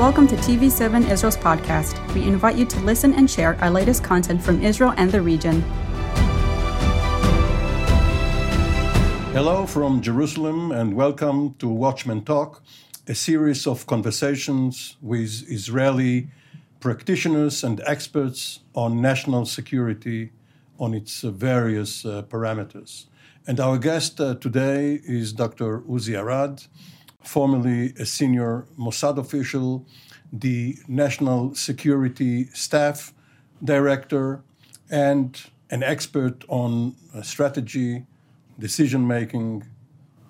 Welcome to TV7 Israel's podcast. We invite you to listen and share our latest content from Israel and the region. Hello from Jerusalem and welcome to Watchman Talk, a series of conversations with Israeli practitioners and experts on national security on its various uh, parameters. And our guest uh, today is Dr. Uzi Arad, formerly a senior Mossad official, the National Security Staff Director, and an expert on uh, strategy, decision making,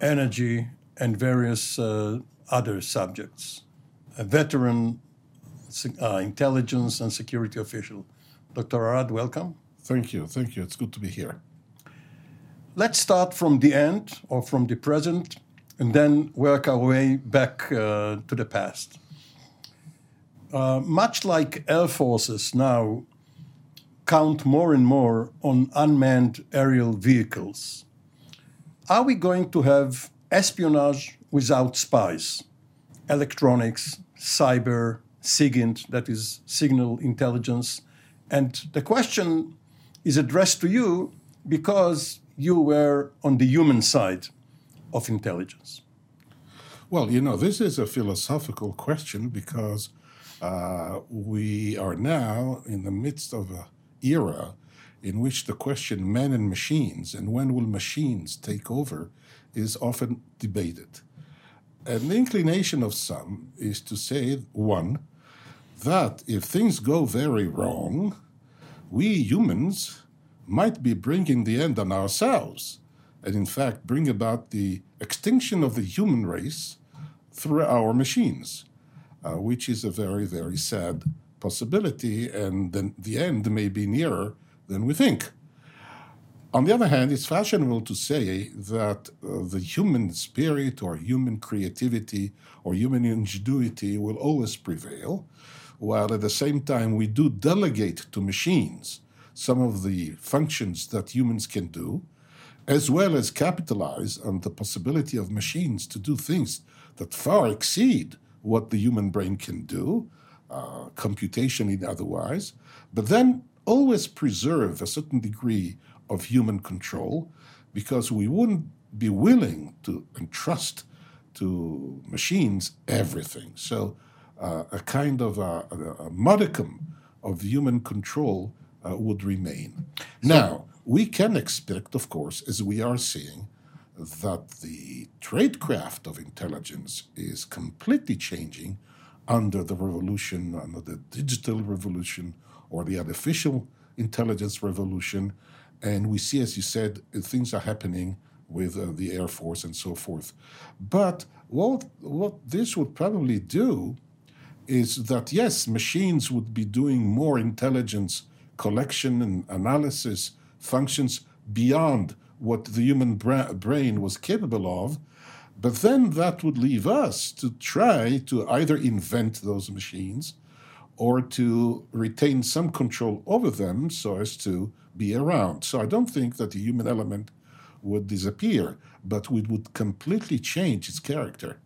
energy, and various uh, other subjects. A veteran uh, intelligence and security official. Dr. Arad, welcome. Thank you. Thank you. It's good to be here. Let's start from the end or from the present and then work our way back uh, to the past. Uh, much like air forces now count more and more on unmanned aerial vehicles, are we going to have espionage without spies? Electronics, cyber, SIGINT, that is signal intelligence. And the question is addressed to you because you were on the human side of intelligence. Well, you know, this is a philosophical question because uh, we are now in the midst of an era in which the question men and machines and when will machines take over is often debated. And the inclination of some is to say, one, that if things go very wrong, we humans might be bringing the end on ourselves, and in fact bring about the extinction of the human race through our machines, uh, which is a very, very sad possibility, and then the end may be nearer than we think. On the other hand, it's fashionable to say that uh, the human spirit or human creativity or human ingenuity will always prevail, while at the same time we do delegate to machines some of the functions that humans can do, as well as capitalize on the possibility of machines to do things that far exceed what the human brain can do, uh, computation and otherwise, but then always preserve a certain degree of human control because we wouldn't be willing to entrust to machines everything. So uh, a kind of a, a, modicum of human control uh, would remain. Now, we can expect, of course, as we are seeing, that the tradecraft of intelligence is completely changing under the revolution, under the digital revolution or the artificial intelligence revolution. And we see, as you said, things are happening with uh, the Air Force and so forth. But what, what this would probably do is that yes, machines would be doing more intelligence collection and analysis functions beyond what the human bra- brain was capable of. But then that would leave us to try to either invent those machines or to retain some control over them so as to be around. So I don't think that the human element would disappear, but it would completely change its character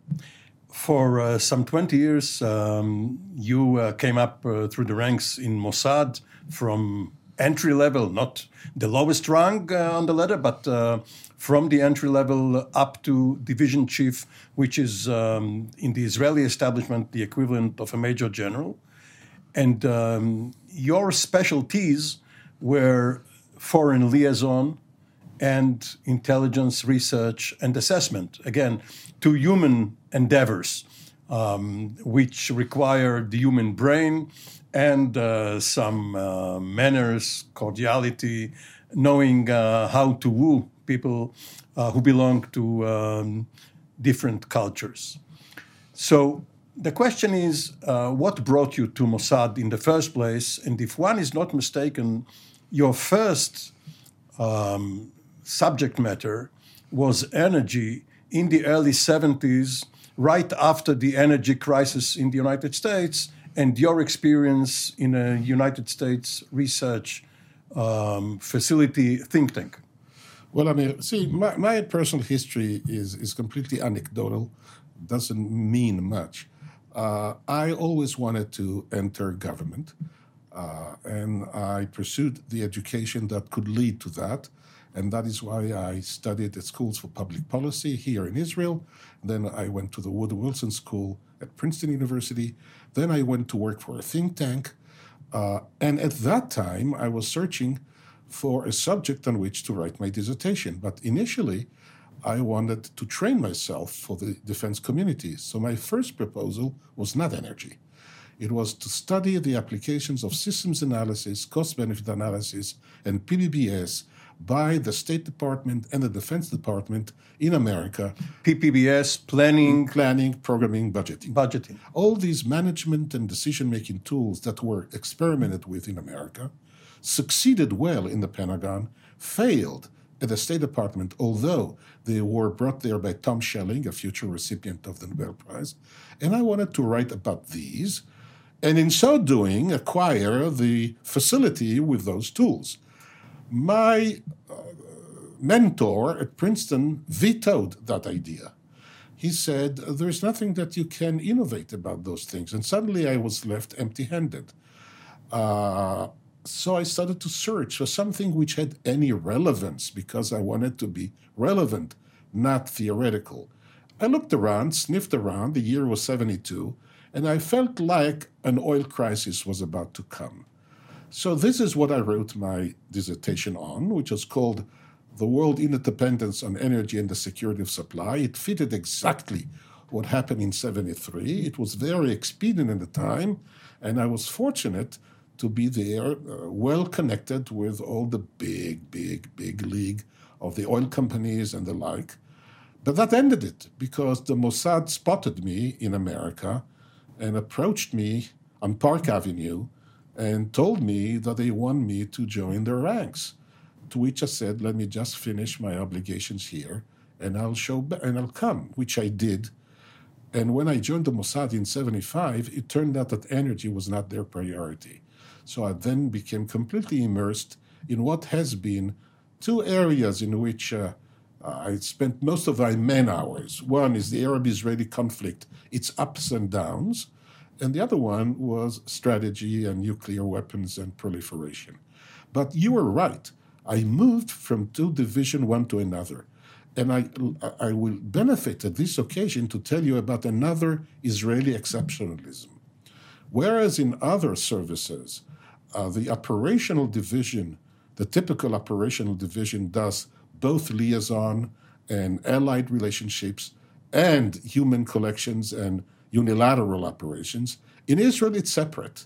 for uh, some 20 years, um, you uh, came up uh, through the ranks in Mossad from entry level, not the lowest rank uh, on the ladder, but uh, from the entry level up to division chief, which is um, in the Israeli establishment the equivalent of a major general. And um, your specialties were foreign liaison and intelligence research and assessment. Again, two human endeavors, um, which require the human brain and uh, some uh, manners, cordiality, knowing uh, how to woo people uh, who belong to um, different cultures. So the question is uh, what brought you to Mossad in the first place? And if one is not mistaken, your first um, subject matter was energy in the early 70s, right after the energy crisis in the United States, and your experience in a United States research um, facility think tank. Well, I mean, see, my, my, personal history is, is completely anecdotal, doesn't mean much. uh, I always wanted to enter government, uh, and I pursued the education that could lead to that. And that is why I studied at schools for public policy here in Israel. Then I went to the Woodrow Wilson School at Princeton University. Then I went to work for a think tank. Uh, and at that time, I was searching for a subject on which to write my dissertation. But initially, I wanted to train myself for the defense community. So my first proposal was not energy. It was to study the applications of systems analysis, cost benefit analysis, and PPBS by the State Department and the Defense Department in America. PPBS, planning, planning, programming, budgeting. Budgeting. All these management and decision making tools that were experimented with in America succeeded well in the Pentagon, failed at the State Department, although they were brought there by Tom Schelling, a future recipient of the Nobel Prize. And I wanted to write about these, and in so doing, acquire the facility with those tools. My uh, mentor at Princeton vetoed that idea. He said, There's nothing that you can innovate about those things. And suddenly I was left empty handed. Uh, so I started to search for something which had any relevance because I wanted to be relevant, not theoretical. I looked around, sniffed around, the year was 72, and I felt like an oil crisis was about to come. So, this is what I wrote my dissertation on, which was called The World Interdependence on Energy and the Security of Supply. It fitted exactly what happened in 73. It was very expedient at the time, and I was fortunate to be there, uh, well connected with all the big, big, big league of the oil companies and the like. But that ended it because the Mossad spotted me in America and approached me on Park Avenue and told me that they want me to join their ranks. To which I said, "Let me just finish my obligations here, and I'll show and I'll come," which I did. And when I joined the Mossad in '75, it turned out that energy was not their priority. So I then became completely immersed in what has been two areas in which uh, I spent most of my man hours. One is the Arab Israeli conflict, its ups and downs, and the other one was strategy and nuclear weapons and proliferation. But you were right. I moved from two division one to another. And I, I will benefit at this occasion to tell you about another Israeli exceptionalism. Whereas in other services, uh, the operational division, the typical operational division, does both liaison and allied relationships and human collections and unilateral operations. In Israel, it's separate.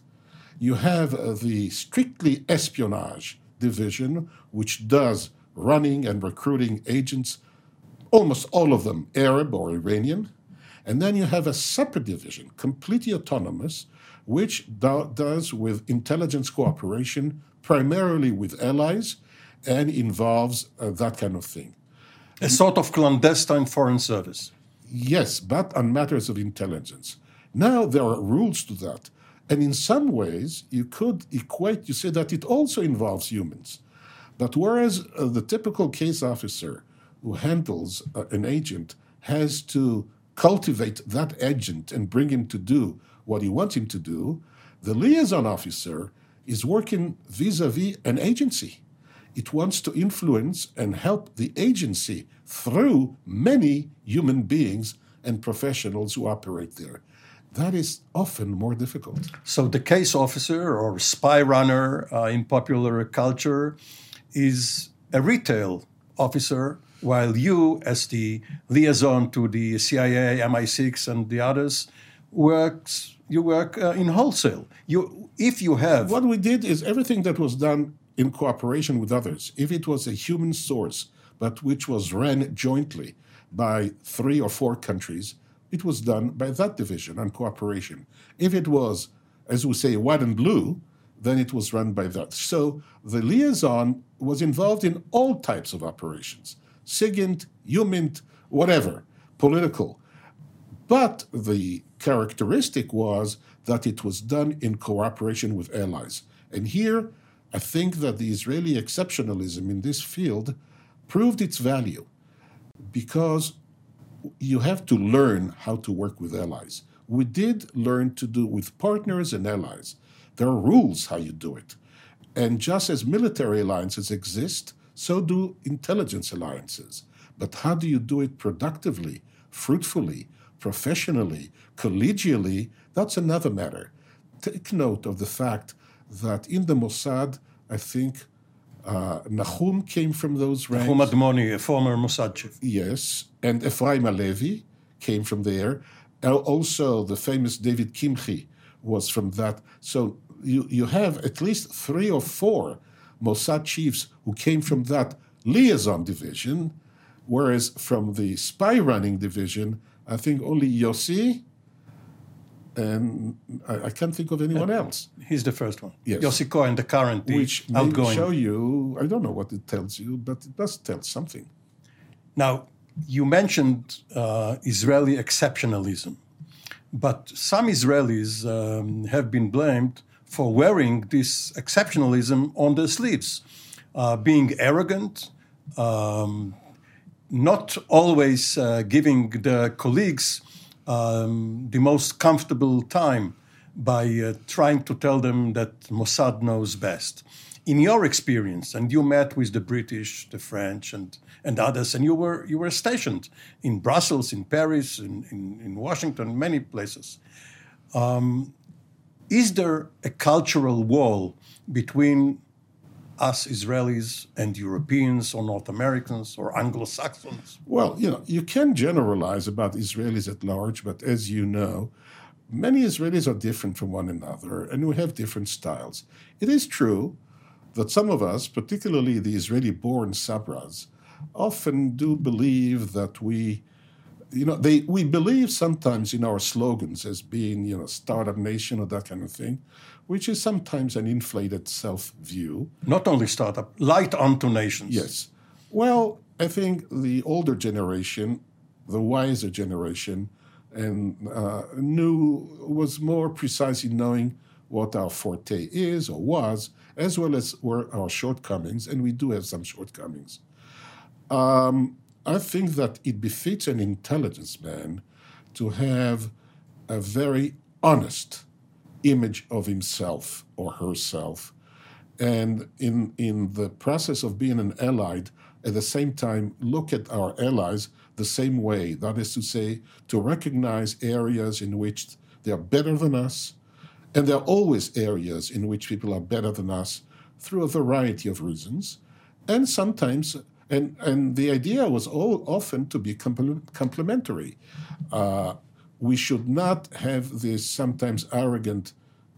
You have uh, the strictly espionage division, which does running and recruiting agents, almost all of them Arab or Iranian. And then you have a separate division, completely autonomous, which do, does with intelligence cooperation, primarily with allies, and involves uh, that kind of thing. A sort of clandestine foreign service. Yes, but on matters of intelligence. Now there are rules to that. And in some ways, you could equate, you say that it also involves humans. But whereas uh, the typical case officer who handles uh, an agent has to cultivate that agent and bring him to do what he wants him to do, the liaison officer is working vis a vis an agency. It wants to influence and help the agency through many human beings and professionals who operate there. That is often more difficult. So, the case officer or spy runner uh, in popular culture is a retail officer, while you, as the liaison to the CIA, MI6, and the others, works you work uh, in wholesale. You, if you have what we did is everything that was done in cooperation with others. If it was a human source, but which was ran jointly by three or four countries, it was done by that division and cooperation. If it was, as we say, white and blue, then it was run by that. So the liaison was involved in all types of operations, SIGINT, HUMINT, whatever, political. But the characteristic was that it was done in cooperation with allies. And here, I think that the Israeli exceptionalism in this field proved its value because you have to learn how to work with allies. we did learn to do with partners and allies. There are rules how you do it. And just as military alliances exist, so do intelligence alliances. But how do you do it productively, fruitfully, professionally, collegially? That's another matter. Take note of the fact that in the Mossad, I think uh, Nahum came from those ranks. Nahum Admoni, a former Mossad chief. Yes, and Ephraim Halevy came from there. Also, the famous David Kimche was from that. So you, you have at least three or four Mossad chiefs who came from that liaison division, whereas from the spy running division, I think only Yossi and I, I can't think of anyone else. He's the first one. Yes. Yossi Cohen, the current, the Which outgoing. show you, I don't know what it tells you, but it does tell something. Now, you mentioned uh, Israeli exceptionalism, but some Israelis um, have been blamed for wearing this exceptionalism on their sleeves, uh, being arrogant, um, not always uh, giving the colleagues um, the most comfortable time by uh, trying to tell them that Mossad knows best. In your experience, and you met with the British, the French, and, and others, and you were, you were stationed in Brussels, in Paris, in, in, in Washington, many places. Um, is there a cultural wall between us Israelis and Europeans or North Americans or Anglo Saxons? Well, you know, you can generalize about Israelis at large, but as you know, many Israelis are different from one another and we have different styles. It is true that some of us, particularly the Israeli born Sabras, often do believe that we you know, they we believe sometimes in our slogans as being, you know, startup nation or that kind of thing, which is sometimes an inflated self view. Not only startup, light onto nations. Yes. Well, I think the older generation, the wiser generation, and uh, knew was more precise in knowing what our forte is or was, as well as were our shortcomings, and we do have some shortcomings. Um, I think that it befits an intelligence man to have a very honest image of himself or herself. And in, in the process of being an allied, at the same time, look at our allies the same way. That is to say, to recognize areas in which they are better than us. And there are always areas in which people are better than us through a variety of reasons. And sometimes and and the idea was all, often to be complementary. Uh, we should not have this sometimes arrogant.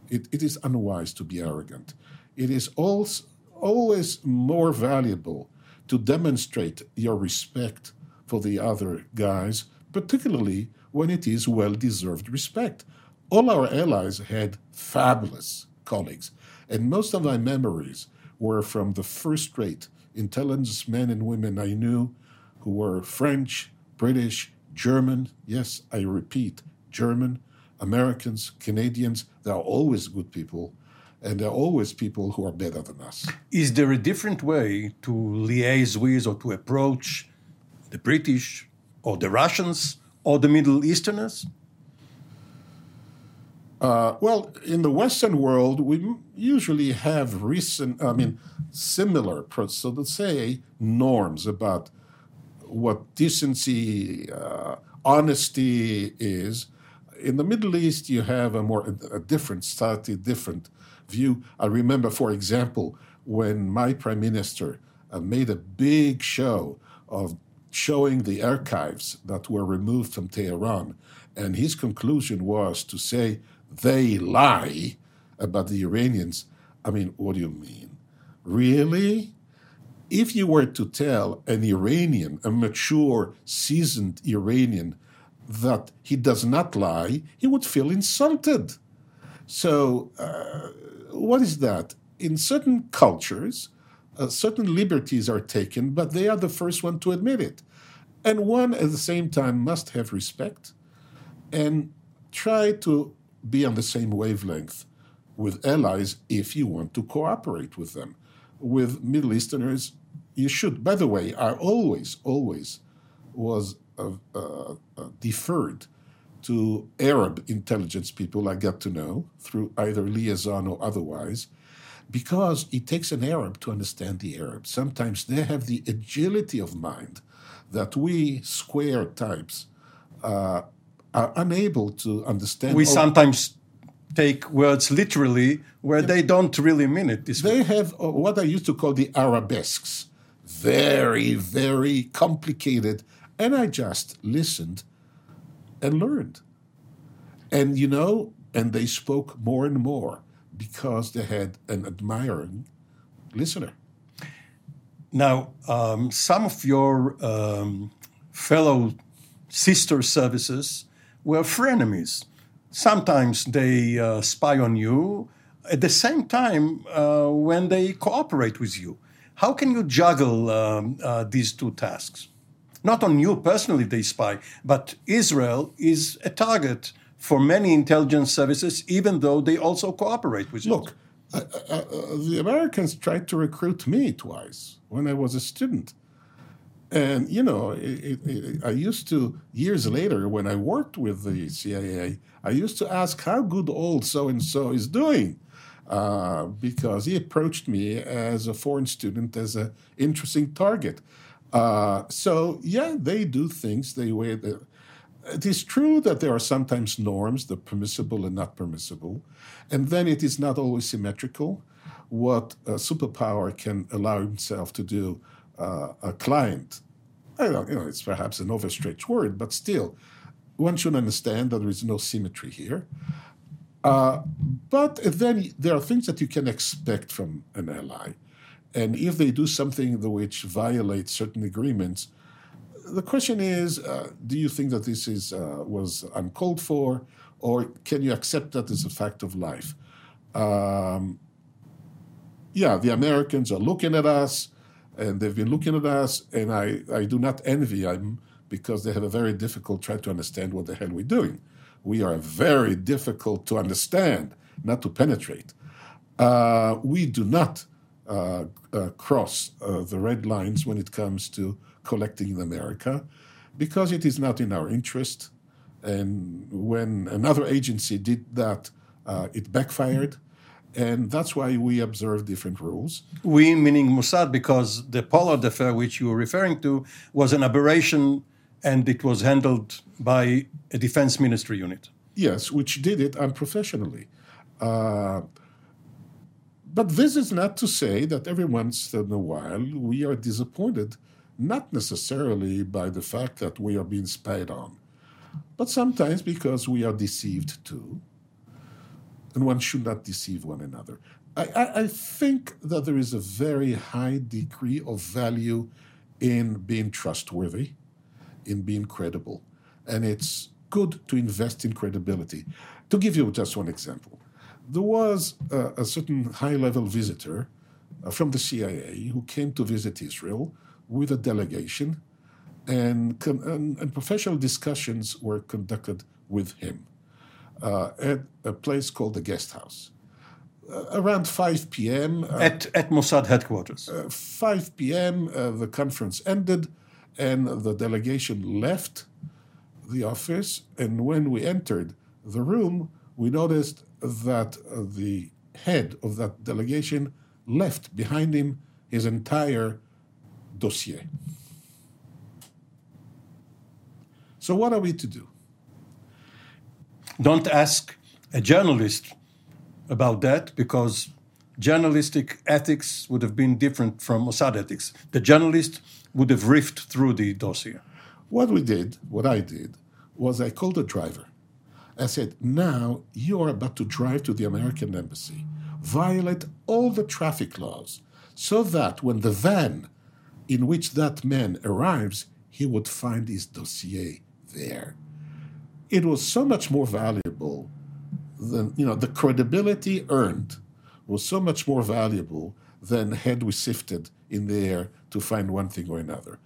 It, it is unwise to be arrogant. It is also always more valuable to demonstrate your respect for the other guys, particularly when it is well deserved respect. All our allies had fabulous colleagues, and most of my memories were from the first rate intelligence men and women I knew who were French, British, German, yes, I repeat, German, Americans, Canadians, they are always good people, and they're always people who are better than us. Is there a different way to liaise with or to approach the British or the Russians or the Middle Easterners? Uh, well, in the Western world, we usually have recent, I mean, similar, so to say, norms about what decency, uh, honesty is. In the Middle East, you have a more a different, slightly different view. I remember, for example, when my prime minister uh, made a big show of showing the archives that were removed from Tehran, and his conclusion was to say they lie about the Iranians. I mean, what do you mean? Really? If you were to tell an Iranian, a mature, seasoned Iranian, that he does not lie, he would feel insulted. So, uh, what is that? In certain cultures, uh, certain liberties are taken, but they are the first one to admit it. And one, at the same time, must have respect and try to be on the same wavelength with allies if you want to cooperate with them. With Middle Easterners, you should. By the way, I always, always was uh, uh, uh, deferred to Arab intelligence people I got to know through either liaison or otherwise, because it takes an Arab to understand the Arab. Sometimes they have the agility of mind that we square types uh, are unable to understand. We sometimes take words literally where yeah. they don't really mean it. they have uh, what I used to call the arabesques, very, very complicated. And I just listened and learned. And you know, and they spoke more and more because they had an admiring listener. Now, um, some of your um, fellow sister services were frenemies. Sometimes they uh, spy on you. At the same time, uh, when they cooperate with you, how can you juggle um, uh, these two tasks? Not on you personally, they spy, but Israel is a target for many intelligence services, even though they also cooperate with you. Look, uh, uh, uh, the Americans tried to recruit me twice when I was a student. And, you know, it, it, I used to, years later, when I worked with the CIA, I used to ask how good old so and so is doing. Uh, because he approached me as a foreign student as an interesting target. Uh, so, yeah, they do things the way. It is true that there are sometimes norms, the permissible and not permissible, and then it is not always symmetrical. What a superpower can allow himself to do uh, a client. I don't, you know, it's perhaps an overstretched word, but still, one should understand that there is no symmetry here. Uh, but then there are things that you can expect from an ally. And if they do something which violates certain agreements, the question is uh, do you think that this is, uh, was uncalled for, or can you accept that as a fact of life? Um, yeah, the Americans are looking at us and they've been looking at us, and I, I do not envy them because they have a very difficult try to understand what the hell we're doing. We are very difficult to understand, not to penetrate. Uh, we do not uh, uh, cross uh, the red lines when it comes to collecting in America because it is not in our interest. And when another agency did that, uh, it backfired and that's why we observe different rules. We, meaning Mossad, because the Pollard affair, which you were referring to, was an aberration and it was handled by a defense ministry unit. Yes, which did it unprofessionally. Uh, but this is not to say that every once in a while we are disappointed, not necessarily by the fact that we are being spied on, but sometimes because we are deceived too and one should not deceive one another. I, I, I, think that there is a very high degree of value in being trustworthy, in being credible. And it's good to invest in credibility. To give you just one example, there was a, a certain high level visitor uh, from the CIA who came to visit Israel with a delegation, and, and, and professional discussions were conducted with him uh, at a place called the Guest House. Uh, around 5 p.m. Uh, at, at Mossad headquarters. Uh, 5 p.m., uh, the conference ended and the delegation left the office. And when we entered the room, we noticed that the head of that delegation left behind him his entire dossier. So, what are we to do? Don't ask a journalist about that because journalistic ethics would have been different from Mossad ethics. The journalist would have riffed through the dossier. What we did, what I did, was I called the driver. I said, Now you are about to drive to the American embassy, violate all the traffic laws, so that when the van in which that man arrives, he would find his dossier there it was so much more valuable than, you know, the credibility earned was so much more valuable than had we sifted in the air to find one thing or another.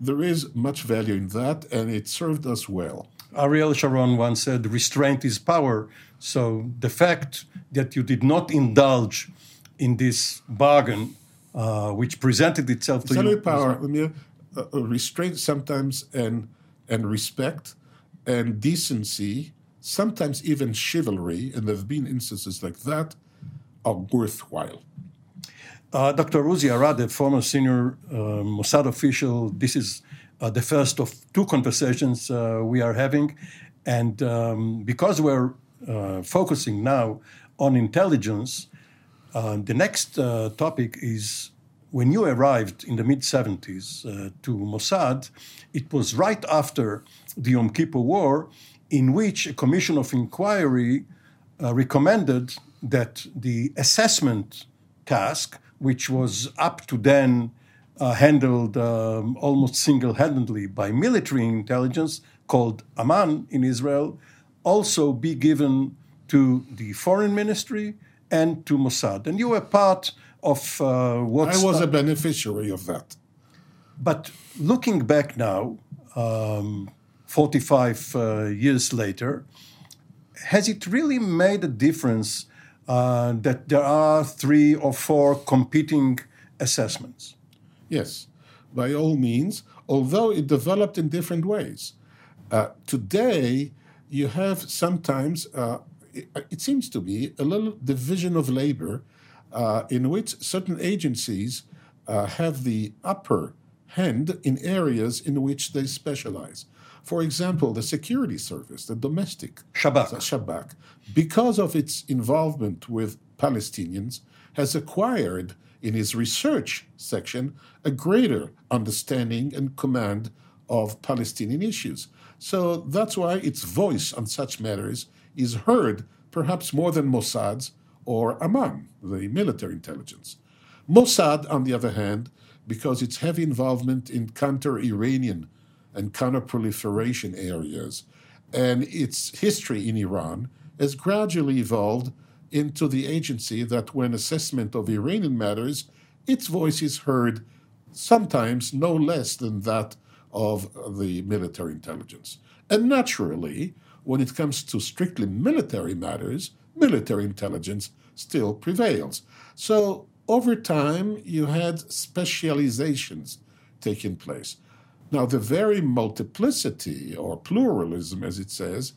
There is much value in that, and it served us well. Ariel Sharon once said, restraint is power. So the fact that you did not indulge in this bargain, uh, which presented itself it's to you. power. I mean, uh, restraint sometimes and, and respect and decency, sometimes even chivalry, and there have been instances like that, are worthwhile. Uh, Dr. Uzi Arad, a former senior uh, Mossad official, this is uh, the first of two conversations uh, we are having. And um, because we're uh, focusing now on intelligence, uh, the next topic is when you arrived in the mid 70s to Mossad, it was right after the Yom Kippur War, in which a commission of inquiry recommended that the assessment task which was up to then uh, handled um, almost single handedly by military intelligence, called Aman in Israel, also be given to the foreign ministry and to Mossad. And you were part of uh, what. I was a beneficiary of that. But looking back now, um, 45 uh, years later, has it really made a difference uh, that there are three or four competing assessments. Yes, by all means, although it developed in different ways. Uh, today, you have sometimes, uh, it, it, seems to be, a little division of labor uh, in which certain agencies uh, have the upper hand in areas in which they specialize. For example, the security service, the domestic Shabak. Shabak, because of its involvement with Palestinians, has acquired in his research section a greater understanding and command of Palestinian issues. So that's why its voice on such matters is heard perhaps more than Mossad's or Aman, the military intelligence. Mossad, on the other hand, because its heavy involvement in counter Iranian and counterproliferation areas. And its history in Iran has gradually evolved into the agency that, when assessment of Iranian matters, its voice is heard sometimes no less than that of the military intelligence. And naturally, when it comes to strictly military matters, military intelligence still prevails. So over time, you had specializations taking place. Now, the very multiplicity or pluralism, as it says,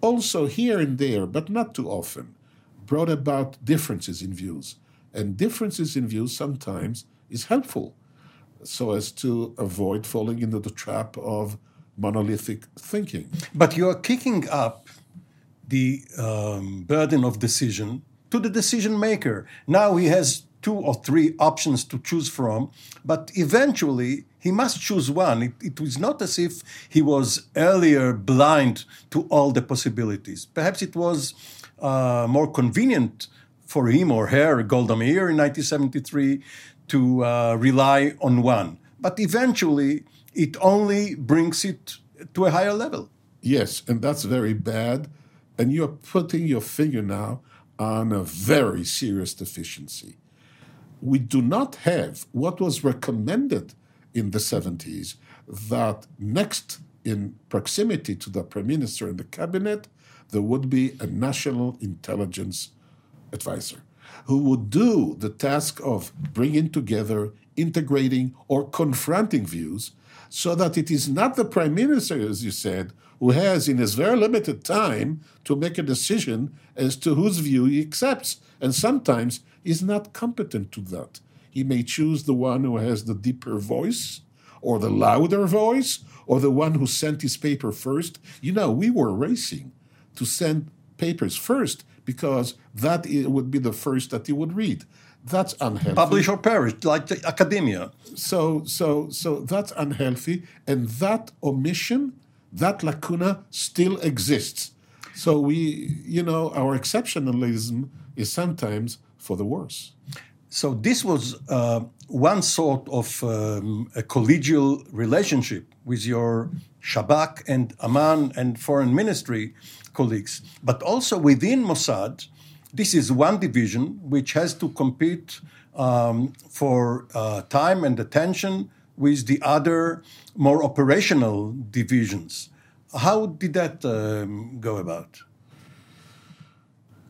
also here and there, but not too often, brought about differences in views. And differences in views sometimes is helpful so as to avoid falling into the trap of monolithic thinking. But you are kicking up the um, burden of decision to the decision maker. Now he has two or three options to choose from, but eventually he must choose one. It, it, was not as if he was earlier blind to all the possibilities. Perhaps it was uh, more convenient for him or her, Golda Meir in 1973, to uh, rely on one. But eventually, it only brings it to a higher level. Yes, and that's very bad. And you're putting your finger now on a very serious deficiency. We do not have what was recommended in the 70s that next in proximity to the prime minister and the cabinet, there would be a national intelligence advisor who would do the task of bringing together, integrating, or confronting views so that it is not the prime minister, as you said, who has, in his very limited time, to make a decision as to whose view he accepts. And sometimes is not competent to that. He may choose the one who has the deeper voice, or the louder voice, or the one who sent his paper first. You know, we were racing to send papers first because that would be the first that he would read. That's unhealthy. Publish or perish, like academia. So, so, so that's unhealthy, and that omission, that lacuna, still exists. So we, you know, our exceptionalism is sometimes for the worse. So this was uh, one sort of um, a collegial relationship with your Shabak and Aman and foreign ministry colleagues, but also within Mossad, this is one division which has to compete um, for uh, time and attention with the other more operational divisions. How did that um, go about?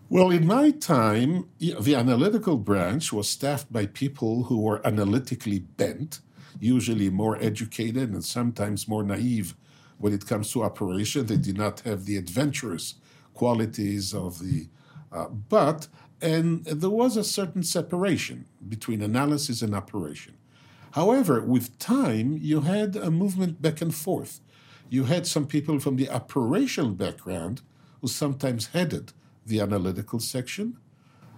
Well, in my time, the analytical branch was staffed by people who were analytically bent, usually more educated and sometimes more naive when it comes to operation. They did not have the adventurous qualities of the, uh, but, and there was a certain separation between analysis and operation. However, with time, you had a movement back and forth. You had some people from the operational background who sometimes headed the analytical section,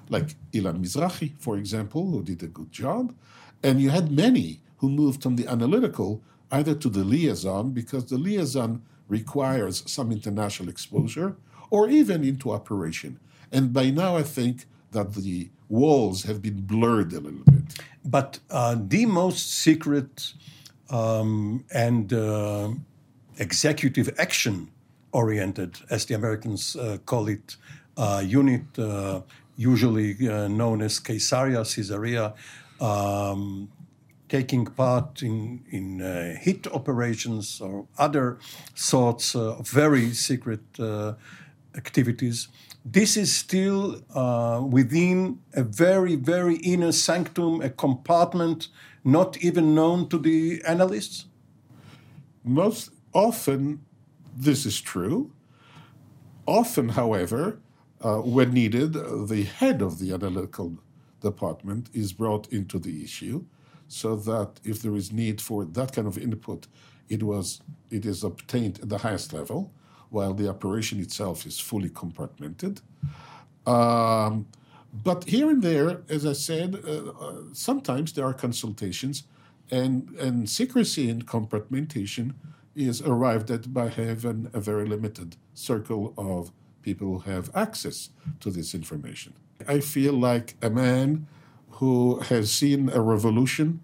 like Ilan Mizrahi, for example, who did a good job. And you had many who moved from the analytical either to the liaison, because the liaison requires some international exposure, or even into operation. And by now, I think that the walls have been blurred a little bit. But uh, the most secret um, and uh, executive action oriented, as the Americans uh, call it, unit, uh, usually uh, known as Caesarea, Caesarea, um, taking part in, in uh, hit operations or other sorts of very secret uh, activities. This is still uh, within a very, very inner sanctum, a compartment not even known to the analysts? Most often, this is true. Often, however, uh, when needed, the head of the analytical department is brought into the issue so that if there is need for that kind of input, it was it is obtained at the highest level, while the operation itself is fully compartmented. Um, but here and there, as I said, uh, uh, sometimes there are consultations, and and secrecy and compartmentation is arrived at by having a very limited circle of people have access to this information. I feel like a man who has seen a revolution.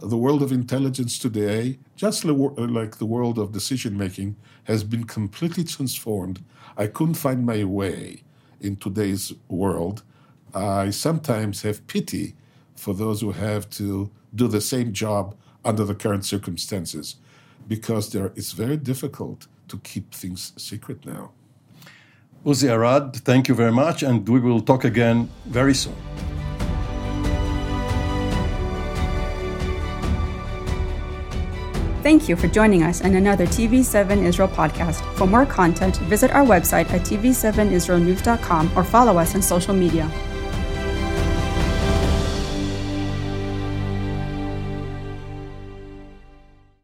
The world of intelligence today, just like the world of decision making, has been completely transformed. I couldn't find my way in today's world. I sometimes have pity for those who have to do the same job under the current circumstances because there, it's very difficult to keep things secret now. Uzi Arad, thank you very much, and we will talk again very soon. Thank you for joining us in another TV7 Israel podcast. For more content, visit our website at tv7israelnews.com or follow us on social media.